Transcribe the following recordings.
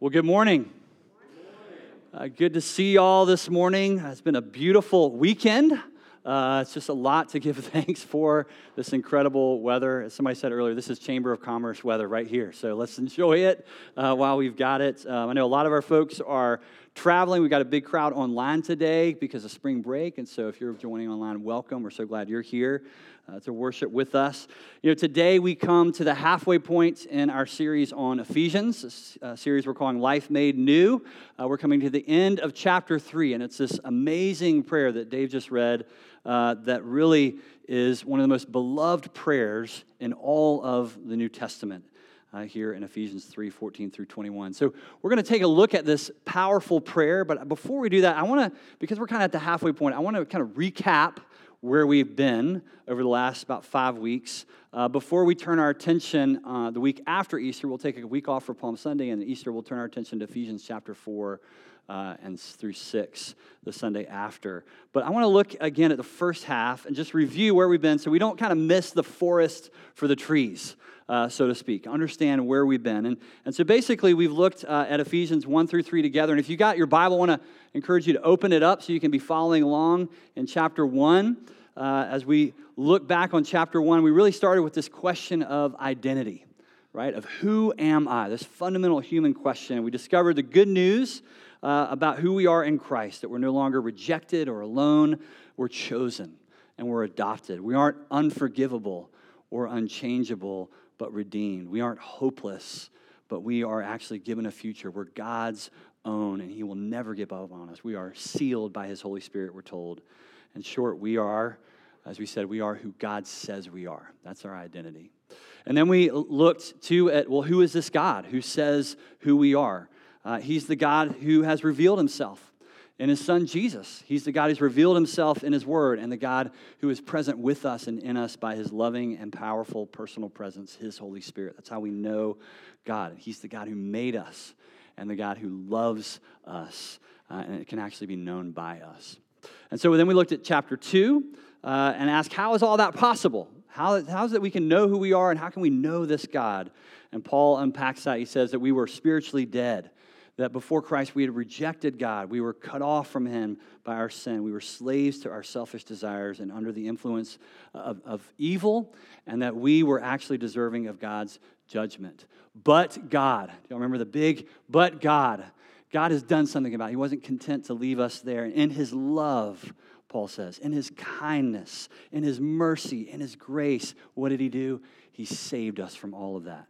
Well, good morning. Uh, good to see you all this morning. It's been a beautiful weekend. Uh, it's just a lot to give thanks for this incredible weather. As somebody said earlier, this is Chamber of Commerce weather right here. So let's enjoy it uh, while we've got it. Um, I know a lot of our folks are traveling. We've got a big crowd online today because of spring break. And so if you're joining online, welcome. We're so glad you're here uh, to worship with us. You know, today we come to the halfway point in our series on Ephesians, a series we're calling Life Made New. Uh, we're coming to the end of chapter three, and it's this amazing prayer that Dave just read uh, that really is one of the most beloved prayers in all of the New Testament. Uh, here in Ephesians 3 14 through 21. So, we're going to take a look at this powerful prayer. But before we do that, I want to, because we're kind of at the halfway point, I want to kind of recap where we've been over the last about five weeks. Uh, before we turn our attention uh, the week after Easter, we'll take a week off for Palm Sunday, and Easter we'll turn our attention to Ephesians chapter 4 uh, and through 6 the Sunday after. But I want to look again at the first half and just review where we've been so we don't kind of miss the forest for the trees. Uh, so to speak, understand where we've been. And, and so basically, we've looked uh, at Ephesians 1 through 3 together. And if you got your Bible, I want to encourage you to open it up so you can be following along in chapter 1. Uh, as we look back on chapter 1, we really started with this question of identity, right? Of who am I? This fundamental human question. We discovered the good news uh, about who we are in Christ, that we're no longer rejected or alone, we're chosen and we're adopted. We aren't unforgivable or unchangeable, but redeemed. We aren't hopeless, but we are actually given a future. We're God's own, and He will never give up on us. We are sealed by His Holy Spirit, we're told. In short, we are, as we said, we are who God says we are. That's our identity. And then we looked to at, well, who is this God who says who we are? Uh, he's the God who has revealed himself in his son Jesus. He's the God who's revealed himself in his word and the God who is present with us and in us by his loving and powerful personal presence, his Holy Spirit. That's how we know God. He's the God who made us and the God who loves us, uh, and it can actually be known by us. And so then we looked at chapter 2 uh, and asked, how is all that possible? How, how is it we can know who we are and how can we know this God? And Paul unpacks that. He says that we were spiritually dead, that before Christ we had rejected God. We were cut off from Him by our sin. We were slaves to our selfish desires and under the influence of, of evil, and that we were actually deserving of God's judgment. But God, do you remember the big but God? God has done something about it. He wasn't content to leave us there. In his love, Paul says, in his kindness, in his mercy, in his grace, what did he do? He saved us from all of that.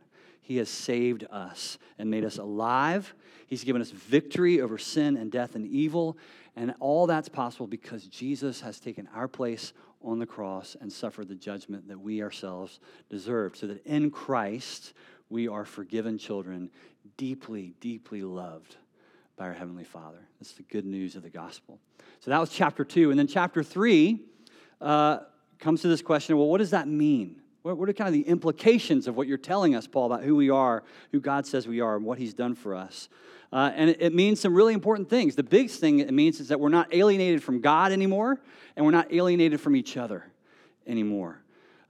He has saved us and made us alive. He's given us victory over sin and death and evil. And all that's possible because Jesus has taken our place on the cross and suffered the judgment that we ourselves deserved. So that in Christ, we are forgiven children, deeply, deeply loved by our Heavenly Father. That's the good news of the gospel. So that was chapter two. And then chapter three uh, comes to this question well, what does that mean? What, are kind of the implications of what you're telling us, Paul, about who we are, who God says we are, and what He's done for us? Uh, and it, it, means some really important things. The biggest thing it means is that we're not alienated from God anymore, and we're not alienated from each other anymore.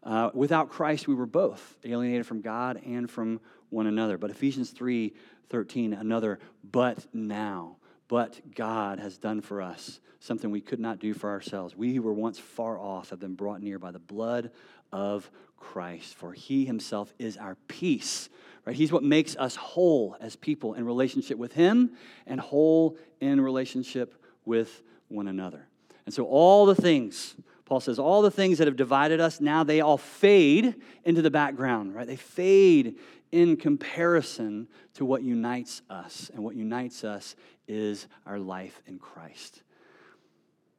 Uh, without Christ, we were both alienated from God and from one another. But Ephesians 3 13, another, but now. But God has done for us something we could not do for ourselves. We who were once far off have been brought near by the blood of Christ, for he himself is our peace. Right? He's what makes us whole as people in relationship with him and whole in relationship with one another. And so all the things Paul says, all the things that have divided us, now they all fade into the background, right? They fade in comparison to what unites us. And what unites us is our life in Christ.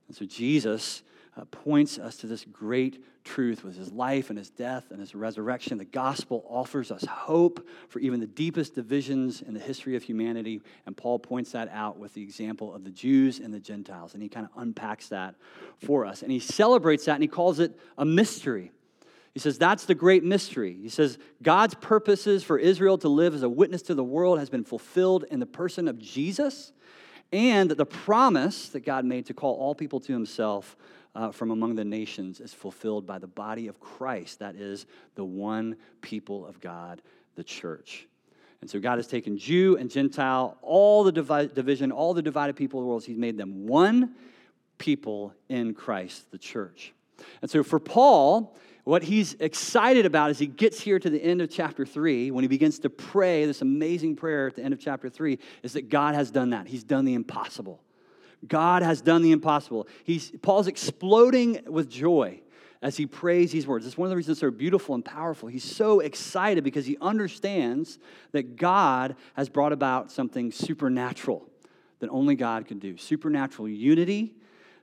And so Jesus uh, points us to this great truth with his life and his death and his resurrection. The gospel offers us hope for even the deepest divisions in the history of humanity. And Paul points that out with the example of the Jews and the Gentiles. And he kind of unpacks that for us. And he celebrates that and he calls it a mystery. He says that's the great mystery. He says God's purposes for Israel to live as a witness to the world has been fulfilled in the person of Jesus, and the promise that God made to call all people to himself uh, from among the nations is fulfilled by the body of Christ, that is, the one people of God, the church. And so God has taken Jew and Gentile, all the divi- division, all the divided people of the world, He's made them one people in Christ, the church. And so for Paul, what he's excited about as he gets here to the end of chapter three, when he begins to pray this amazing prayer at the end of chapter three, is that God has done that. He's done the impossible. God has done the impossible. He's, Paul's exploding with joy as he prays these words. It's one of the reasons they're beautiful and powerful. He's so excited because he understands that God has brought about something supernatural that only God can do supernatural unity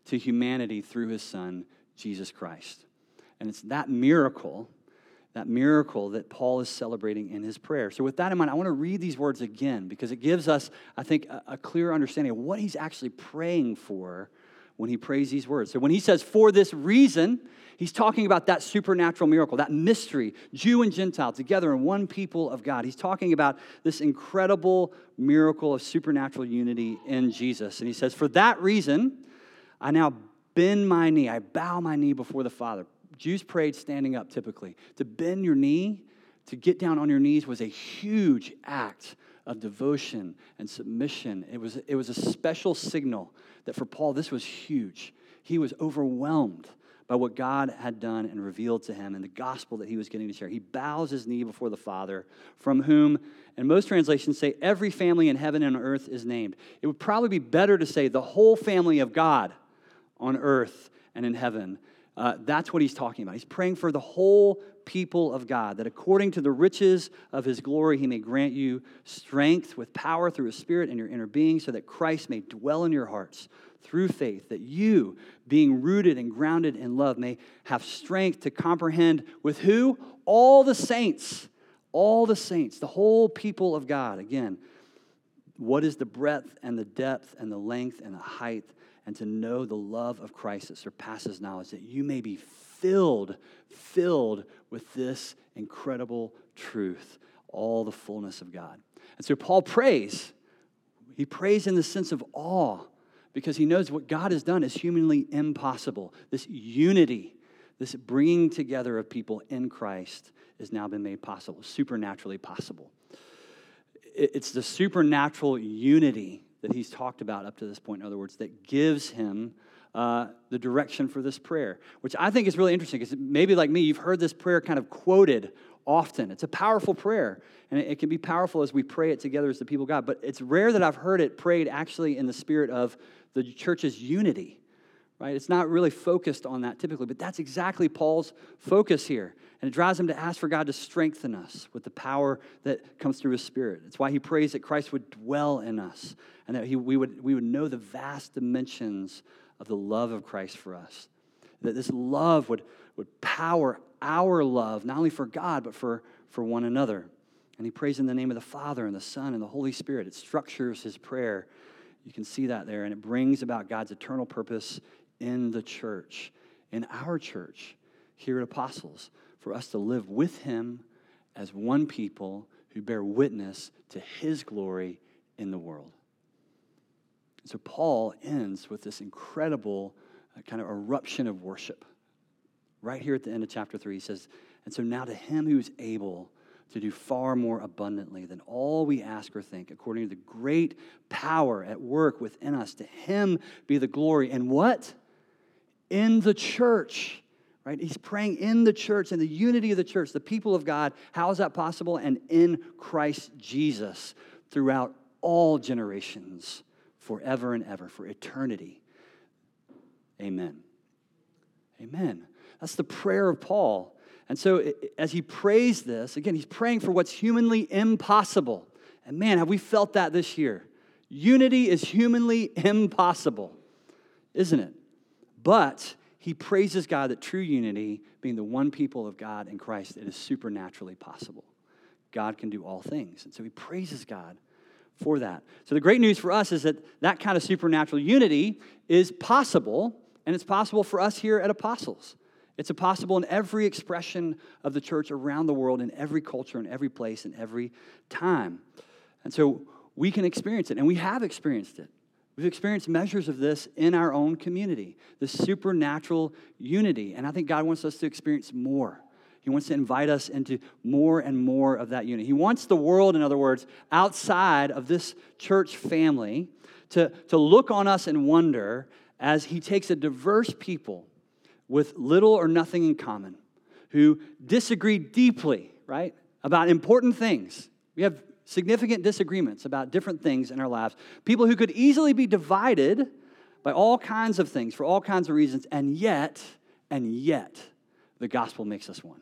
to humanity through his son, Jesus Christ. And it's that miracle, that miracle that Paul is celebrating in his prayer. So, with that in mind, I want to read these words again because it gives us, I think, a, a clear understanding of what he's actually praying for when he prays these words. So, when he says, for this reason, he's talking about that supernatural miracle, that mystery, Jew and Gentile together in one people of God. He's talking about this incredible miracle of supernatural unity in Jesus. And he says, for that reason, I now bend my knee, I bow my knee before the Father. Jews prayed standing up typically. To bend your knee, to get down on your knees, was a huge act of devotion and submission. It was, it was a special signal that for Paul, this was huge. He was overwhelmed by what God had done and revealed to him and the gospel that he was getting to share. He bows his knee before the Father, from whom, and most translations say, every family in heaven and earth is named. It would probably be better to say the whole family of God on earth and in heaven uh, that's what he's talking about. He's praying for the whole people of God, that according to the riches of his glory, he may grant you strength with power through his spirit in your inner being, so that Christ may dwell in your hearts through faith, that you, being rooted and grounded in love, may have strength to comprehend with who? All the saints. All the saints, the whole people of God. Again, what is the breadth and the depth and the length and the height and to know the love of Christ that surpasses knowledge, that you may be filled, filled with this incredible truth, all the fullness of God. And so Paul prays. He prays in the sense of awe because he knows what God has done is humanly impossible. This unity, this bringing together of people in Christ has now been made possible, supernaturally possible. It's the supernatural unity that he's talked about up to this point, in other words, that gives him uh, the direction for this prayer, which I think is really interesting because maybe like me, you've heard this prayer kind of quoted often. It's a powerful prayer, and it, it can be powerful as we pray it together as the people of God, but it's rare that I've heard it prayed actually in the spirit of the church's unity right? It's not really focused on that typically, but that's exactly Paul's focus here. And it drives him to ask for God to strengthen us with the power that comes through his spirit. It's why he prays that Christ would dwell in us and that he, we, would, we would know the vast dimensions of the love of Christ for us. That this love would, would power our love, not only for God, but for, for one another. And he prays in the name of the Father and the Son and the Holy Spirit. It structures his prayer. You can see that there, and it brings about God's eternal purpose in the church, in our church here at Apostles, for us to live with Him as one people who bear witness to His glory in the world. So Paul ends with this incredible uh, kind of eruption of worship. Right here at the end of chapter 3, he says, And so now to him who is able to do far more abundantly than all we ask or think, according to the great power at work within us, to him be the glory. And what? In the church, right? He's praying in the church and the unity of the church, the people of God. How is that possible? And in Christ Jesus throughout all generations, forever and ever, for eternity. Amen. Amen. That's the prayer of Paul. And so, as he prays this, again, he's praying for what's humanly impossible. And man, have we felt that this year? Unity is humanly impossible, isn't it? But he praises God that true unity, being the one people of God in Christ, it is supernaturally possible. God can do all things. And so he praises God for that. So the great news for us is that that kind of supernatural unity is possible, and it's possible for us here at Apostles. It's possible in every expression of the church around the world, in every culture, in every place, in every time. And so we can experience it, and we have experienced it. We've experienced measures of this in our own community, the supernatural unity. And I think God wants us to experience more. He wants to invite us into more and more of that unity. He wants the world, in other words, outside of this church family, to, to look on us and wonder as He takes a diverse people with little or nothing in common who disagree deeply, right, about important things. We have significant disagreements about different things in our lives. People who could easily be divided by all kinds of things for all kinds of reasons, and yet, and yet, the gospel makes us one.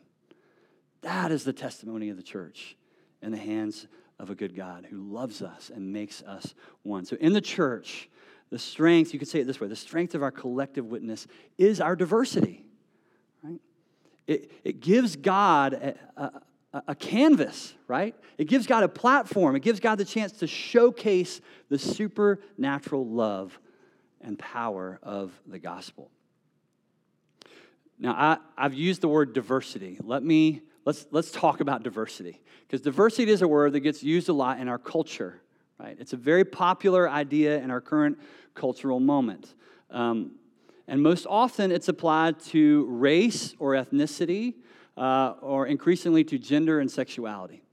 That is the testimony of the church in the hands of a good God who loves us and makes us one. So, in the church, the strength, you could say it this way the strength of our collective witness is our diversity. Right? It, it gives God a, a, a canvas, right? It gives God a platform. It gives God the chance to showcase the supernatural love and power of the gospel. Now, I, I've used the word diversity. Let me, let's, let's talk about diversity. Because diversity is a word that gets used a lot in our culture, right? It's a very popular idea in our current cultural moment. Um, and most often it's applied to race or ethnicity, uh, or increasingly to gender and sexuality.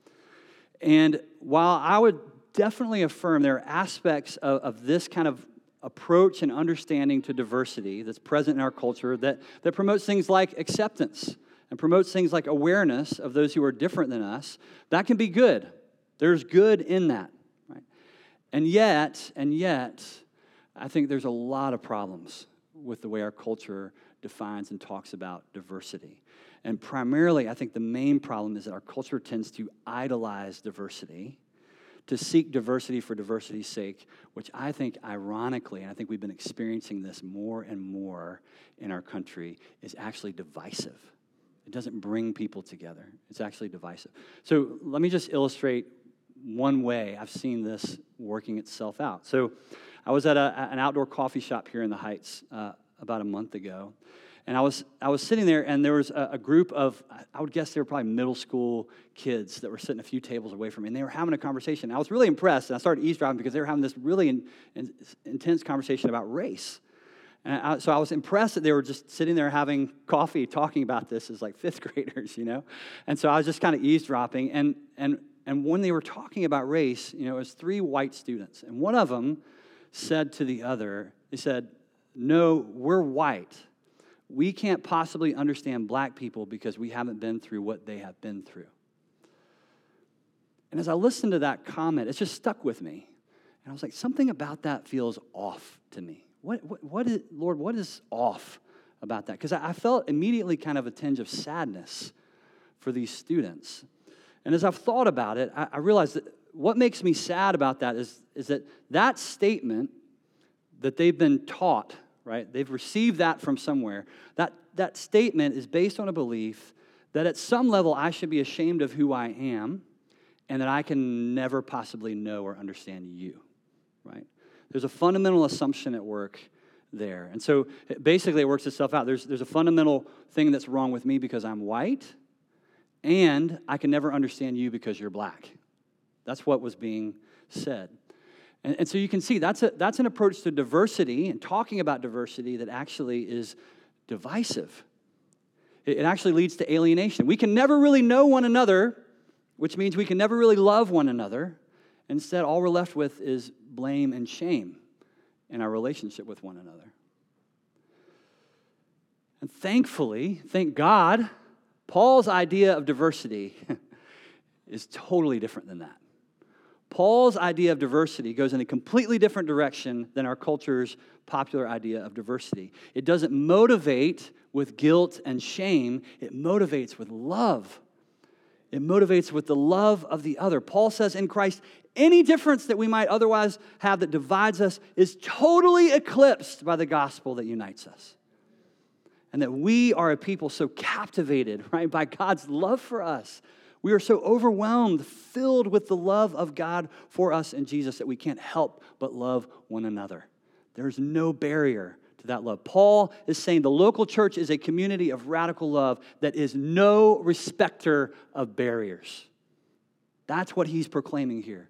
And while I would definitely affirm there are aspects of, of this kind of approach and understanding to diversity that's present in our culture that, that promotes things like acceptance and promotes things like awareness of those who are different than us, that can be good. There's good in that. Right? And yet, and yet, I think there's a lot of problems with the way our culture defines and talks about diversity. And primarily, I think the main problem is that our culture tends to idolize diversity, to seek diversity for diversity's sake, which I think, ironically, and I think we've been experiencing this more and more in our country, is actually divisive. It doesn't bring people together, it's actually divisive. So let me just illustrate one way I've seen this working itself out. So I was at a, an outdoor coffee shop here in the Heights uh, about a month ago. And I was, I was sitting there, and there was a, a, group of, I would guess they were probably middle school kids that were sitting a few tables away from me, and they were having a conversation. I was really impressed, and I started eavesdropping because they were having this really in, in, intense conversation about race. And I, so I was impressed that they were just sitting there having coffee, talking about this as like fifth graders, you know? And so I was just kind of eavesdropping. And, and, and when they were talking about race, you know, it was three white students. And one of them said to the other, he said, No, we're white. We can't possibly understand black people because we haven't been through what they have been through. And as I listened to that comment, it just stuck with me. And I was like, something about that feels off to me. What, what, what is, Lord, what is off about that? Because I, I felt immediately kind of a tinge of sadness for these students. And as I've thought about it, I, I realized that what makes me sad about that is, is that that statement that they've been taught, right? They've received that from somewhere. That, that statement is based on a belief that at some level I should be ashamed of who I am and that I can never possibly know or understand you, right? There's a fundamental assumption at work there. And so basically it works itself out. There's, there's a fundamental thing that's wrong with me because I'm white, and I can never understand you because you're black. That's what was being said. And, and so you can see that's, a, that's an approach to diversity and talking about diversity that actually is divisive. It, it actually leads to alienation. We can never really know one another, which means we can never really love one another. Instead, all we're left with is blame and shame in our relationship with one another. And thankfully, thank God, Paul's idea of diversity is totally different than that. Paul's idea of diversity goes in a completely different direction than our culture's popular idea of diversity. It doesn't motivate with guilt and shame, it motivates with love. It motivates with the love of the other. Paul says in Christ, any difference that we might otherwise have that divides us is totally eclipsed by the gospel that unites us. And that we are a people so captivated, right, by God's love for us we are so overwhelmed, filled with the love of God for us in Jesus that we can't help but love one another. There's no barrier to that love. Paul is saying the local church is a community of radical love that is no respecter of barriers. That's what he's proclaiming here.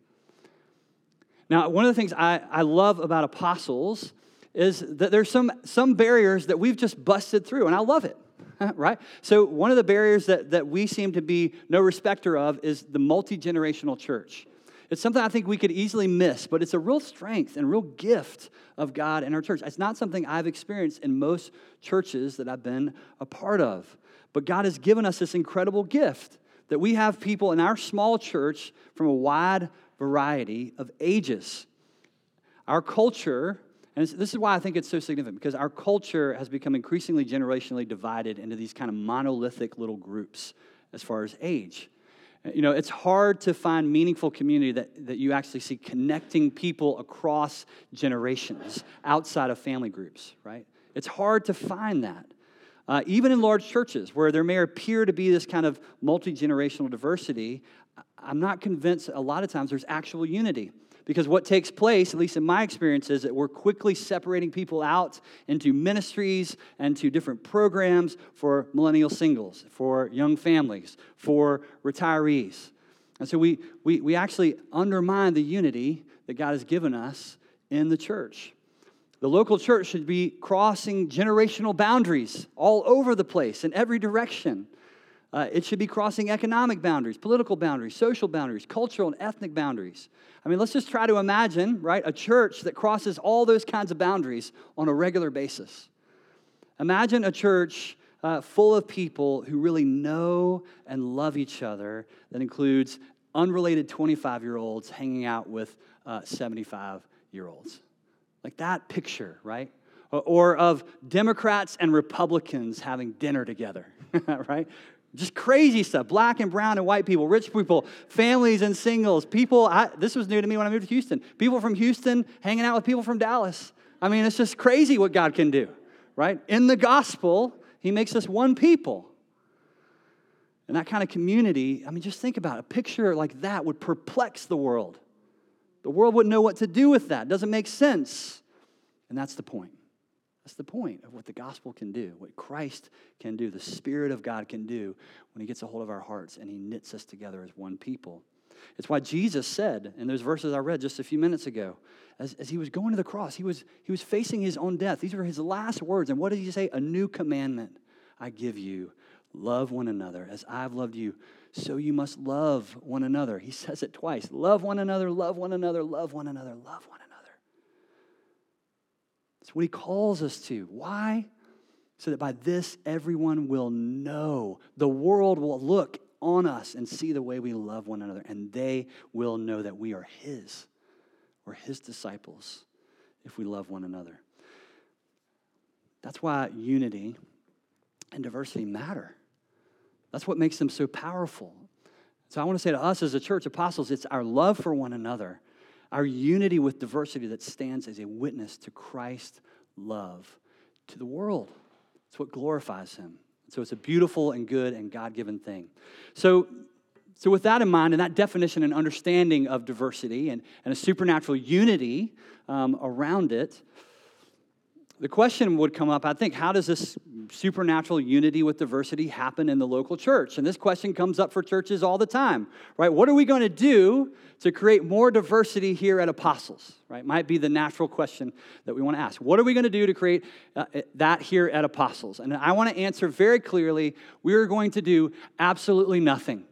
Now, one of the things I, I love about apostles is that there's some, some barriers that we've just busted through, and I love it. right? So, one of the barriers that, that we seem to be no respecter of is the multi generational church. It's something I think we could easily miss, but it's a real strength and real gift of God in our church. It's not something I've experienced in most churches that I've been a part of. But God has given us this incredible gift that we have people in our small church from a wide variety of ages. Our culture, and this is why I think it's so significant, because our culture has become increasingly generationally divided into these kind of monolithic little groups as far as age. You know, it's hard to find meaningful community that, that you actually see connecting people across generations outside of family groups, right? It's hard to find that. Uh, even in large churches where there may appear to be this kind of multi generational diversity, I'm not convinced a lot of times there's actual unity. Because what takes place, at least in my experience, is that we're quickly separating people out into ministries and to different programs for millennial singles, for young families, for retirees. And so we, we, we actually undermine the unity that God has given us in the church. The local church should be crossing generational boundaries all over the place in every direction. Uh, it should be crossing economic boundaries, political boundaries, social boundaries, cultural and ethnic boundaries. I mean, let's just try to imagine, right, a church that crosses all those kinds of boundaries on a regular basis. Imagine a church uh, full of people who really know and love each other that includes unrelated 25 year olds hanging out with 75 uh, year olds. Like that picture, right? Or of Democrats and Republicans having dinner together, right? Just crazy stuff. Black and brown and white people, rich people, families and singles. People, I, this was new to me when I moved to Houston. People from Houston hanging out with people from Dallas. I mean, it's just crazy what God can do, right? In the gospel, He makes us one people. And that kind of community, I mean, just think about it. A picture like that would perplex the world. The world wouldn't know what to do with that. It doesn't make sense. And that's the point. That's the point of what the gospel can do, what Christ can do, the Spirit of God can do when He gets a hold of our hearts and He knits us together as one people. It's why Jesus said in those verses I read just a few minutes ago, as, as He was going to the cross, he was, he was facing His own death. These were His last words. And what did He say? A new commandment I give you love one another as I've loved you. So you must love one another. He says it twice love one another, love one another, love one another, love one another. It's what he calls us to. Why? So that by this everyone will know. The world will look on us and see the way we love one another, and they will know that we are his. We're his disciples if we love one another. That's why unity and diversity matter. That's what makes them so powerful. So I want to say to us as a church apostles, it's our love for one another our unity with diversity that stands as a witness to Christ's love to the world. It's what glorifies him. So it's a beautiful and good and God given thing. So, so, with that in mind, and that definition and understanding of diversity and, and a supernatural unity um, around it, the question would come up I think, how does this supernatural unity with diversity happen in the local church? And this question comes up for churches all the time, right? What are we going to do to create more diversity here at Apostles, right? Might be the natural question that we want to ask. What are we going to do to create uh, that here at Apostles? And I want to answer very clearly we are going to do absolutely nothing,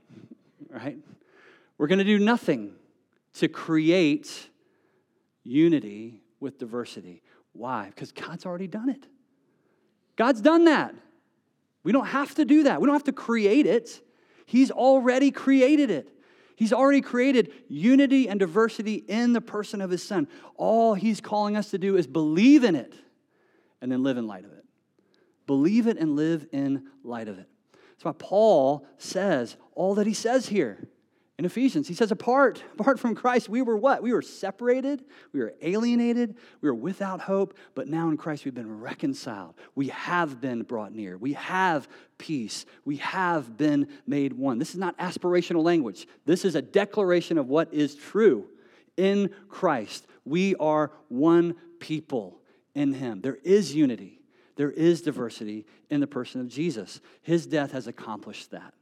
right? We're going to do nothing to create unity with diversity. Why? Because God's already done it. God's done that. We don't have to do that. We don't have to create it. He's already created it. He's already created unity and diversity in the person of his son. All he's calling us to do is believe in it and then live in light of it. Believe it and live in light of it. That's why Paul says all that he says here in Ephesians. He says, apart, apart from Christ, we were what? We were separated, we were alienated, we were without hope, but now in Christ we've been reconciled. We have been brought near. We have peace. We have been made one. This is not aspirational language. This is a declaration of what is true. In Christ, we are one people in Him. There is unity, there is diversity in the person of Jesus. His death has accomplished that.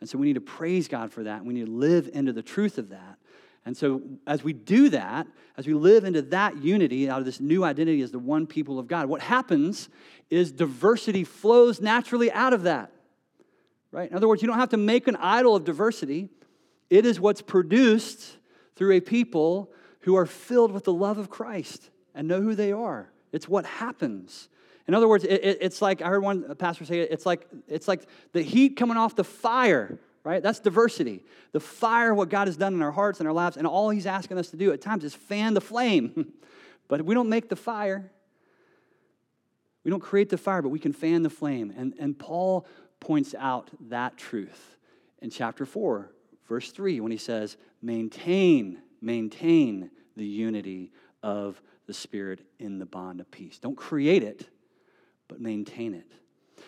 And so we need to praise God for that. We need to live into the truth of that. And so, as we do that, as we live into that unity, out of this new identity as the one people of God, what happens is diversity flows naturally out of that. Right? In other words, you don't have to make an idol of diversity. It is what's produced through a people who are filled with the love of Christ and know who they are. It's what happens. In other words, it, it, it's like I heard one pastor say it, it's like it's like the heat coming off the fire, right? That's diversity. The fire, what God has done in our hearts and our lives, and all He's asking us to do at times is fan the flame. but we don't make the fire. We don't create the fire, but we can fan the flame. And, and Paul points out that truth in chapter 4, verse 3, when he says, maintain, maintain the unity of the Spirit in the bond of peace. Don't create it, but maintain it.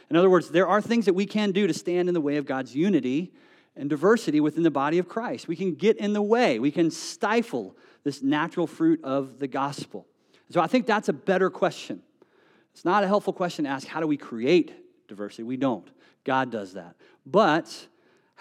In other words, there are things that we can do to stand in the way of God's unity and diversity within the body of Christ. We can get in the way, we can stifle this natural fruit of the gospel. So I think that's a better question. It's not a helpful question to ask how do we create diversity? We don't. God does that. But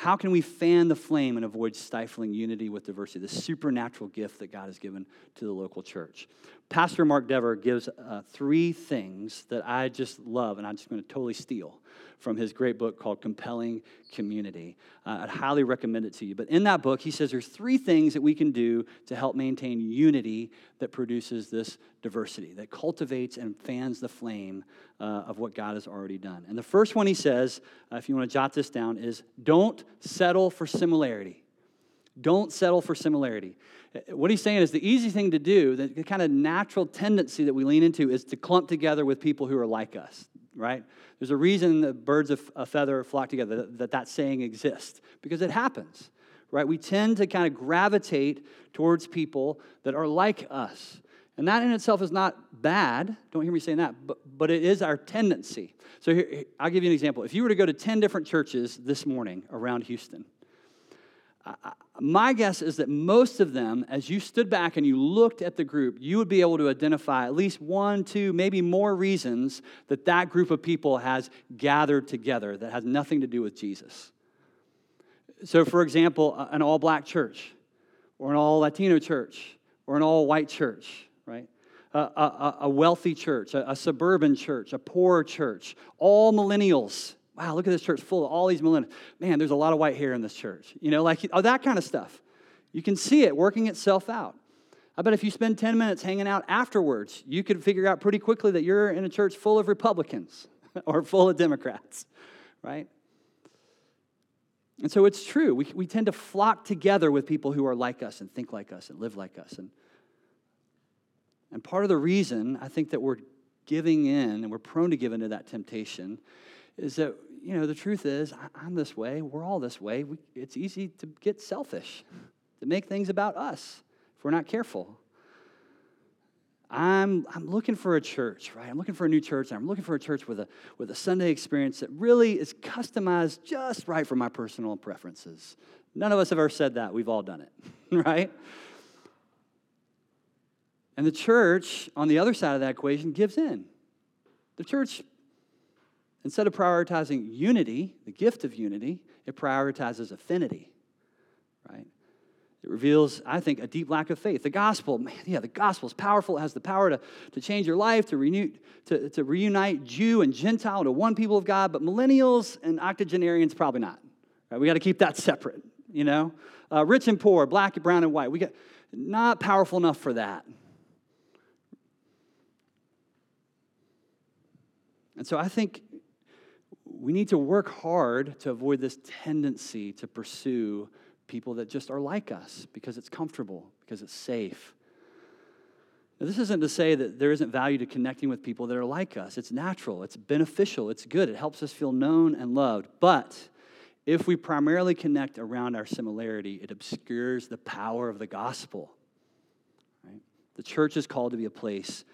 how can we fan the flame and avoid stifling unity with diversity, the supernatural gift that God has given to the local church? Pastor Mark Dever gives uh, three things that I just love, and I'm just going to totally steal from his great book called Compelling Community. Uh, I'd highly recommend it to you. But in that book, he says there's three things that we can do to help maintain unity that produces this diversity, that cultivates and fans the flame uh, of what God has already done. And the first one he says, uh, if you want to jot this down, is don't settle for similarity. Don't settle for similarity. Uh, what he's saying is the easy thing to do, the kind of natural tendency that we lean into, is to clump together with people who are like us, right? There's a reason that birds of a feather flock together, that, that saying exists, because it happens, right? We tend to kind of gravitate towards people that are like us. And that in itself is not bad. Don't hear me saying that, but, but it is our tendency. So here, I'll give you an example. If you were to go to 10 different churches this morning around Houston, my guess is that most of them, as you stood back and you looked at the group, you would be able to identify at least one, two, maybe more reasons that that group of people has gathered together that has nothing to do with Jesus. So, for example, an all black church, or an all Latino church, or an all white church, right? A, a, a wealthy church, a, a suburban church, a poor church, all millennials wow, look at this church full of all these millennials. Man, there's a lot of white hair in this church. You know, like oh, that kind of stuff. You can see it working itself out. I bet if you spend 10 minutes hanging out afterwards, you could figure out pretty quickly that you're in a church full of Republicans or full of Democrats, right? And so it's true. We, we tend to flock together with people who are like us and think like us and live like us. And, and part of the reason I think that we're giving in and we're prone to give into that temptation is that, you know, the truth is, I'm this way, we're all this way. We, it's easy to get selfish, to make things about us if we're not careful. I'm, I'm looking for a church, right? I'm looking for a new church, and I'm looking for a church with a, with a Sunday experience that really is customized just right for my personal preferences. None of us have ever said that. We've all done it, right? And the church, on the other side of that equation, gives in. The church Instead of prioritizing unity, the gift of unity, it prioritizes affinity, right? It reveals, I think, a deep lack of faith. The gospel, man, yeah, the gospel is powerful. It has the power to, to change your life, to, renew, to, to reunite Jew and Gentile to one people of God, but millennials and octogenarians, probably not. Right? We got to keep that separate, you know? Uh, rich and poor, black, and brown, and white. We got not powerful enough for that. And so I think we need to work hard to avoid this tendency to pursue people that just are like us because it's comfortable, because it's safe. Now, this isn't to say that there isn't value to connecting with people that are like us. It's natural, it's beneficial, it's good, it helps us feel known and loved. But if we primarily connect around our similarity, it obscures the power of the gospel. Right? The church is called to be a place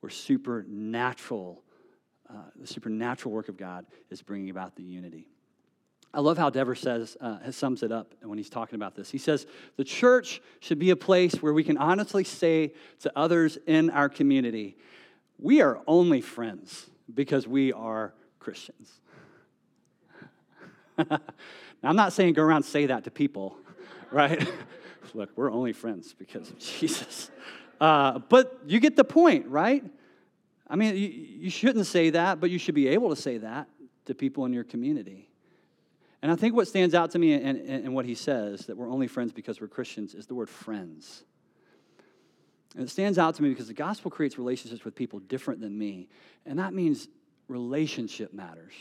where supernatural uh, the supernatural work of God is bringing about the unity. I love how Dever says, uh, sums it up when he's talking about this. He says, The church should be a place where we can honestly say to others in our community, We are only friends because we are Christians. now, I'm not saying go around and say that to people, right? look, we're only friends because of Jesus. Uh, but you get the point, right? I mean, you, you shouldn't say that, but you should be able to say that to people in your community. And I think what stands out to me and what he says, that we're only friends because we're Christians, is the word friends. And it stands out to me because the gospel creates relationships with people different than me. And that means relationship matters,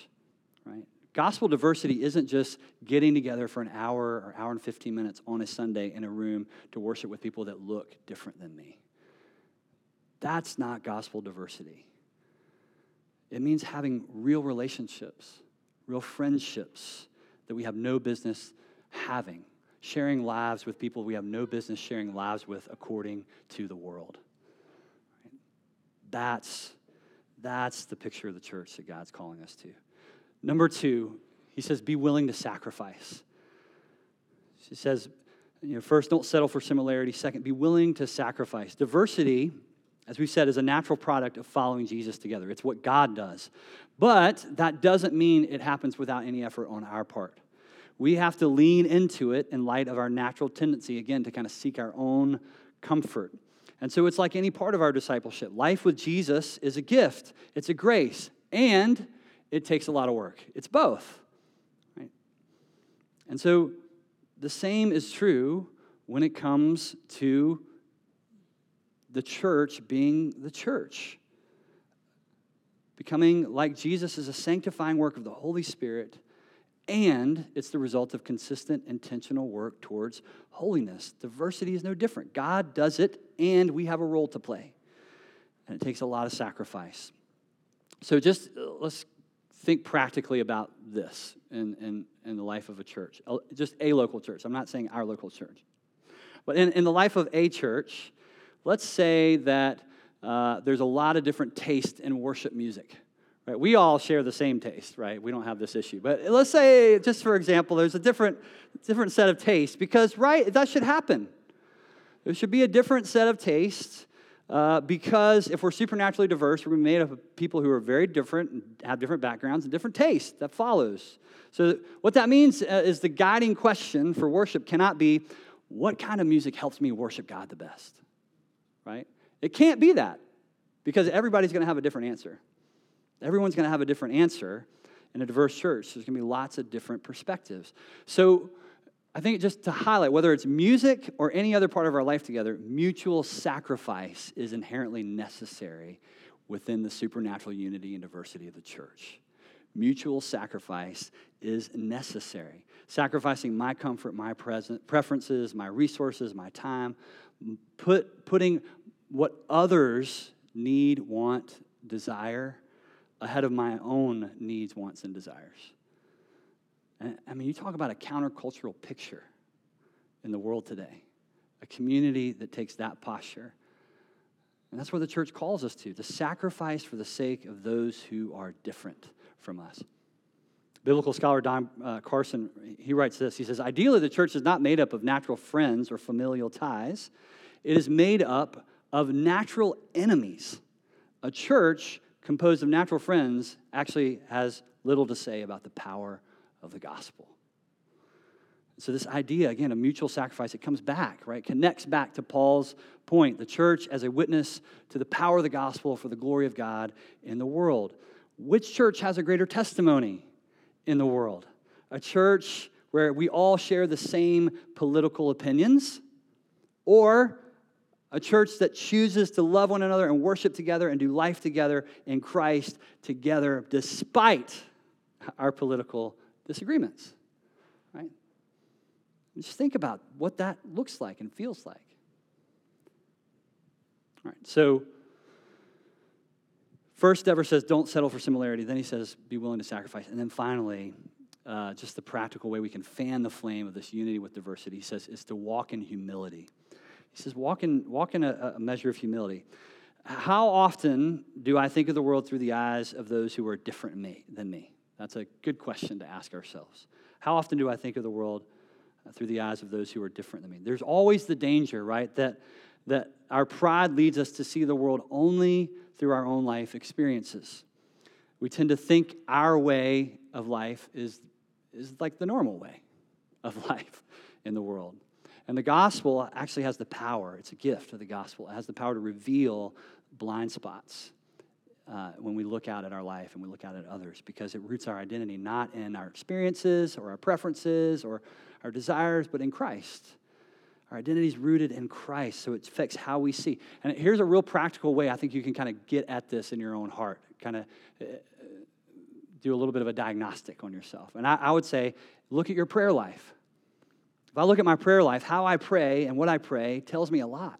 right? Gospel diversity isn't just getting together for an hour or hour and 15 minutes on a Sunday in a room to worship with people that look different than me. That's not gospel diversity. It means having real relationships, real friendships that we have no business having, sharing lives with people we have no business sharing lives with according to the world. That's, that's the picture of the church that God's calling us to. Number two, he says, be willing to sacrifice. He says, you know, first, don't settle for similarity. Second, be willing to sacrifice. Diversity, as we said, is a natural product of following Jesus together. It's what God does. But that doesn't mean it happens without any effort on our part. We have to lean into it in light of our natural tendency, again, to kind of seek our own comfort. And so it's like any part of our discipleship. Life with Jesus is a gift, it's a grace, and it takes a lot of work. It's both. Right? And so the same is true when it comes to the church being the church. Becoming like Jesus is a sanctifying work of the Holy Spirit, and it's the result of consistent, intentional work towards holiness. Diversity is no different. God does it, and we have a role to play. And it takes a lot of sacrifice. So just uh, let's think practically about this in, in, in the life of a church, just a local church. I'm not saying our local church. But in, in the life of a church, let's say that uh, there's a lot of different taste in worship music. Right? We all share the same taste, right? We don't have this issue. But let's say, just for example, there's a different, different set of tastes because, right, that should happen. There should be a different set of tastes uh, because if we're supernaturally diverse, we're made up of people who are very different and have different backgrounds and different tastes. That follows. So, what that means uh, is the guiding question for worship cannot be what kind of music helps me worship God the best, right? It can't be that because everybody's going to have a different answer. Everyone's going to have a different answer in a diverse church. There's going to be lots of different perspectives. So, I think just to highlight whether it's music or any other part of our life together, mutual sacrifice is inherently necessary within the supernatural unity and diversity of the church. Mutual sacrifice is necessary. Sacrificing my comfort, my present, preferences, my resources, my time, put, putting what others need, want, desire ahead of my own needs, wants, and desires. And, I mean, you talk about a countercultural picture in the world today, a community that takes that posture. And that's what the church calls us to to sacrifice for the sake of those who are different from us. Biblical scholar Don uh, Carson, he writes this. He says, Ideally, the church is not made up of natural friends or familial ties, it is made up of natural enemies. A church composed of natural friends actually has little to say about the power of the gospel. So, this idea, again, of mutual sacrifice, it comes back, right? Connects back to Paul's point the church as a witness to the power of the gospel for the glory of God in the world. Which church has a greater testimony in the world? A church where we all share the same political opinions, or a church that chooses to love one another and worship together and do life together in Christ together despite our political disagreements, right? Just think about what that looks like and feels like. All right, so first Dever says, don't settle for similarity. Then he says, be willing to sacrifice. And then finally, uh, just the practical way we can fan the flame of this unity with diversity, he says, is to walk in humility. He says, walk in, walk in a, a measure of humility. How often do I think of the world through the eyes of those who are different me, than me? That's a good question to ask ourselves. How often do I think of the world uh, through the eyes of those who are different than me? There's always the danger, right, that, that our pride leads us to see the world only through our own life experiences. We tend to think our way of life is, is like the normal way of life in the world. And the gospel actually has the power, it's a gift of the gospel. It has the power to reveal blind spots uh, when we look out at our life and we look out at others because it roots our identity not in our experiences or our preferences or our desires, but in Christ. Our identity is rooted in Christ, so it affects how we see. And here's a real practical way I think you can kind of get at this in your own heart, kind of uh, do a little bit of a diagnostic on yourself. And I, I would say, look at your prayer life. If I look at my prayer life, how I pray and what I pray tells me a lot.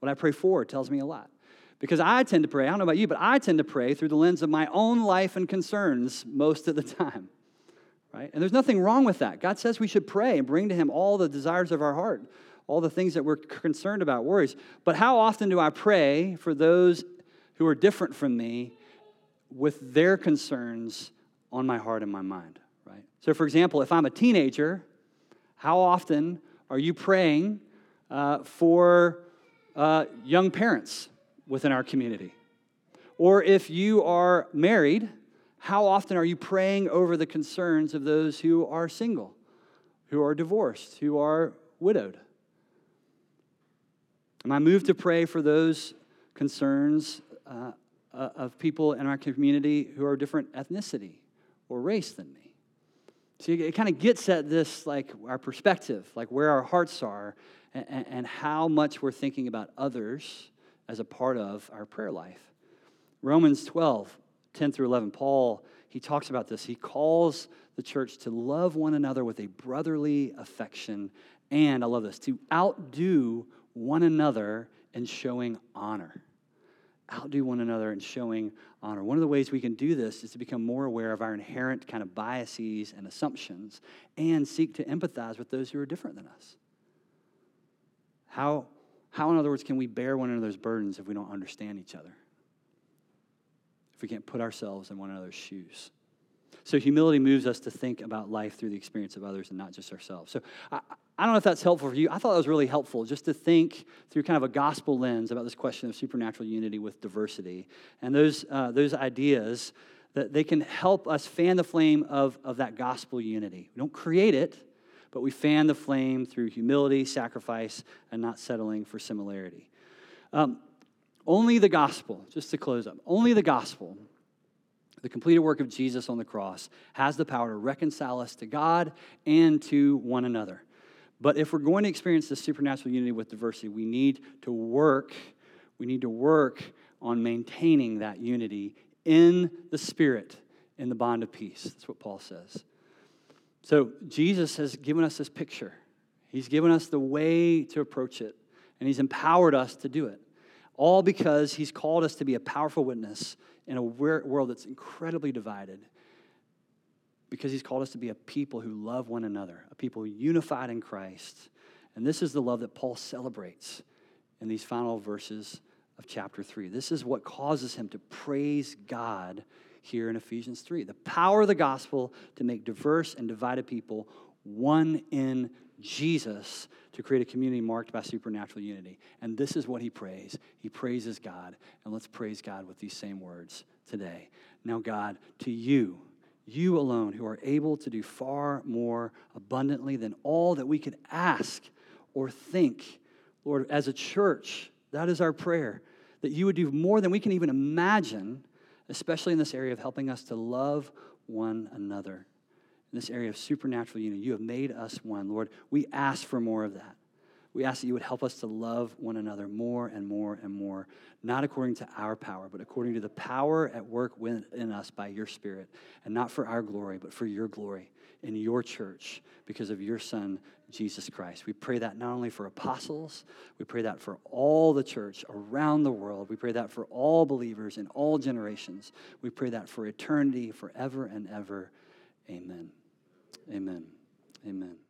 What I pray for tells me a lot. Because I tend to pray, I don't know about you, but I tend to pray through the lens of my own life and concerns most of the time. Right? And there's nothing wrong with that. God says we should pray and bring to Him all the desires of our heart, all the things that we're concerned about, worries. But how often do I pray for those who are different from me with their concerns on my heart and my mind? Right? So, for example, if I'm a teenager, how often are you praying uh, for uh, young parents within our community? Or if you are married, how often are you praying over the concerns of those who are single, who are divorced, who are widowed? Am I moved to pray for those concerns uh, uh of people in our community who are different ethnicity or race than me? See, it kind of gets at this, like our perspective, like where our hearts are, and, and how much we're thinking about others as a part of our prayer life. Romans 12, 10 through 11, Paul, he talks about this. He calls the church to love one another with a brotherly affection, and I love this, to outdo one another in showing honor. Outdo one another in showing honor. One of the ways we can do this is to become more aware of our inherent kind of biases and assumptions and seek to empathize with those who are different than us. How, how, in other words, can we bear one another's burdens if we don't understand each other? If we can't put ourselves in one another's shoes? So, humility moves us to think about life through the experience of others and not just ourselves. So, I, I don't know if that's helpful for you. I thought that was really helpful just to think through kind of a gospel lens about this question of supernatural unity with diversity. And those, uh, those ideas that they can help us fan the flame of, of that gospel unity. We don't create it, but we fan the flame through humility, sacrifice, and not settling for similarity. Um, only the gospel, just to close up, only the gospel, the completed work of Jesus on the cross, has the power to reconcile us to God and to one another. But if we're going to experience this supernatural unity with diversity, we need to work, we need to work on maintaining that unity in the Spirit, in the bond of peace. That's what Paul says. So Jesus has given us this picture. He's given us the way to approach it, and He's empowered us to do it. All because He's called us to be a powerful witness in a world that's incredibly divided. Because He's called us to be a people who love one another, a people unified in Christ. And this is the love that Paul celebrates in these final verses of chapter 3. This is what causes him to praise God here in Ephesians 3. The power of the gospel to make diverse and divided people one in Jesus to create a community marked by supernatural unity. And this is what he prays. He praises God. And let's praise God with these same words today. Now, God, to you, you alone, who are able to do far more abundantly than all that we could ask or think, Lord, as a church, that is our prayer, that you would do more than we can even imagine especially in this area of helping us to love one another. In this area of supernatural unity, you have made us one. Lord, we ask for more of that. We ask that you would help us to love one another more and more and more, not according to our power, but according to the power at work within us by your Spirit, and not for our glory, but for your glory in your church because of your Son, Jesus Christ. We pray that not only for apostles, we pray that for all the church around the world. We pray that for all believers in all generations. We pray that for eternity, forever and ever. Amen. Amen. Amen.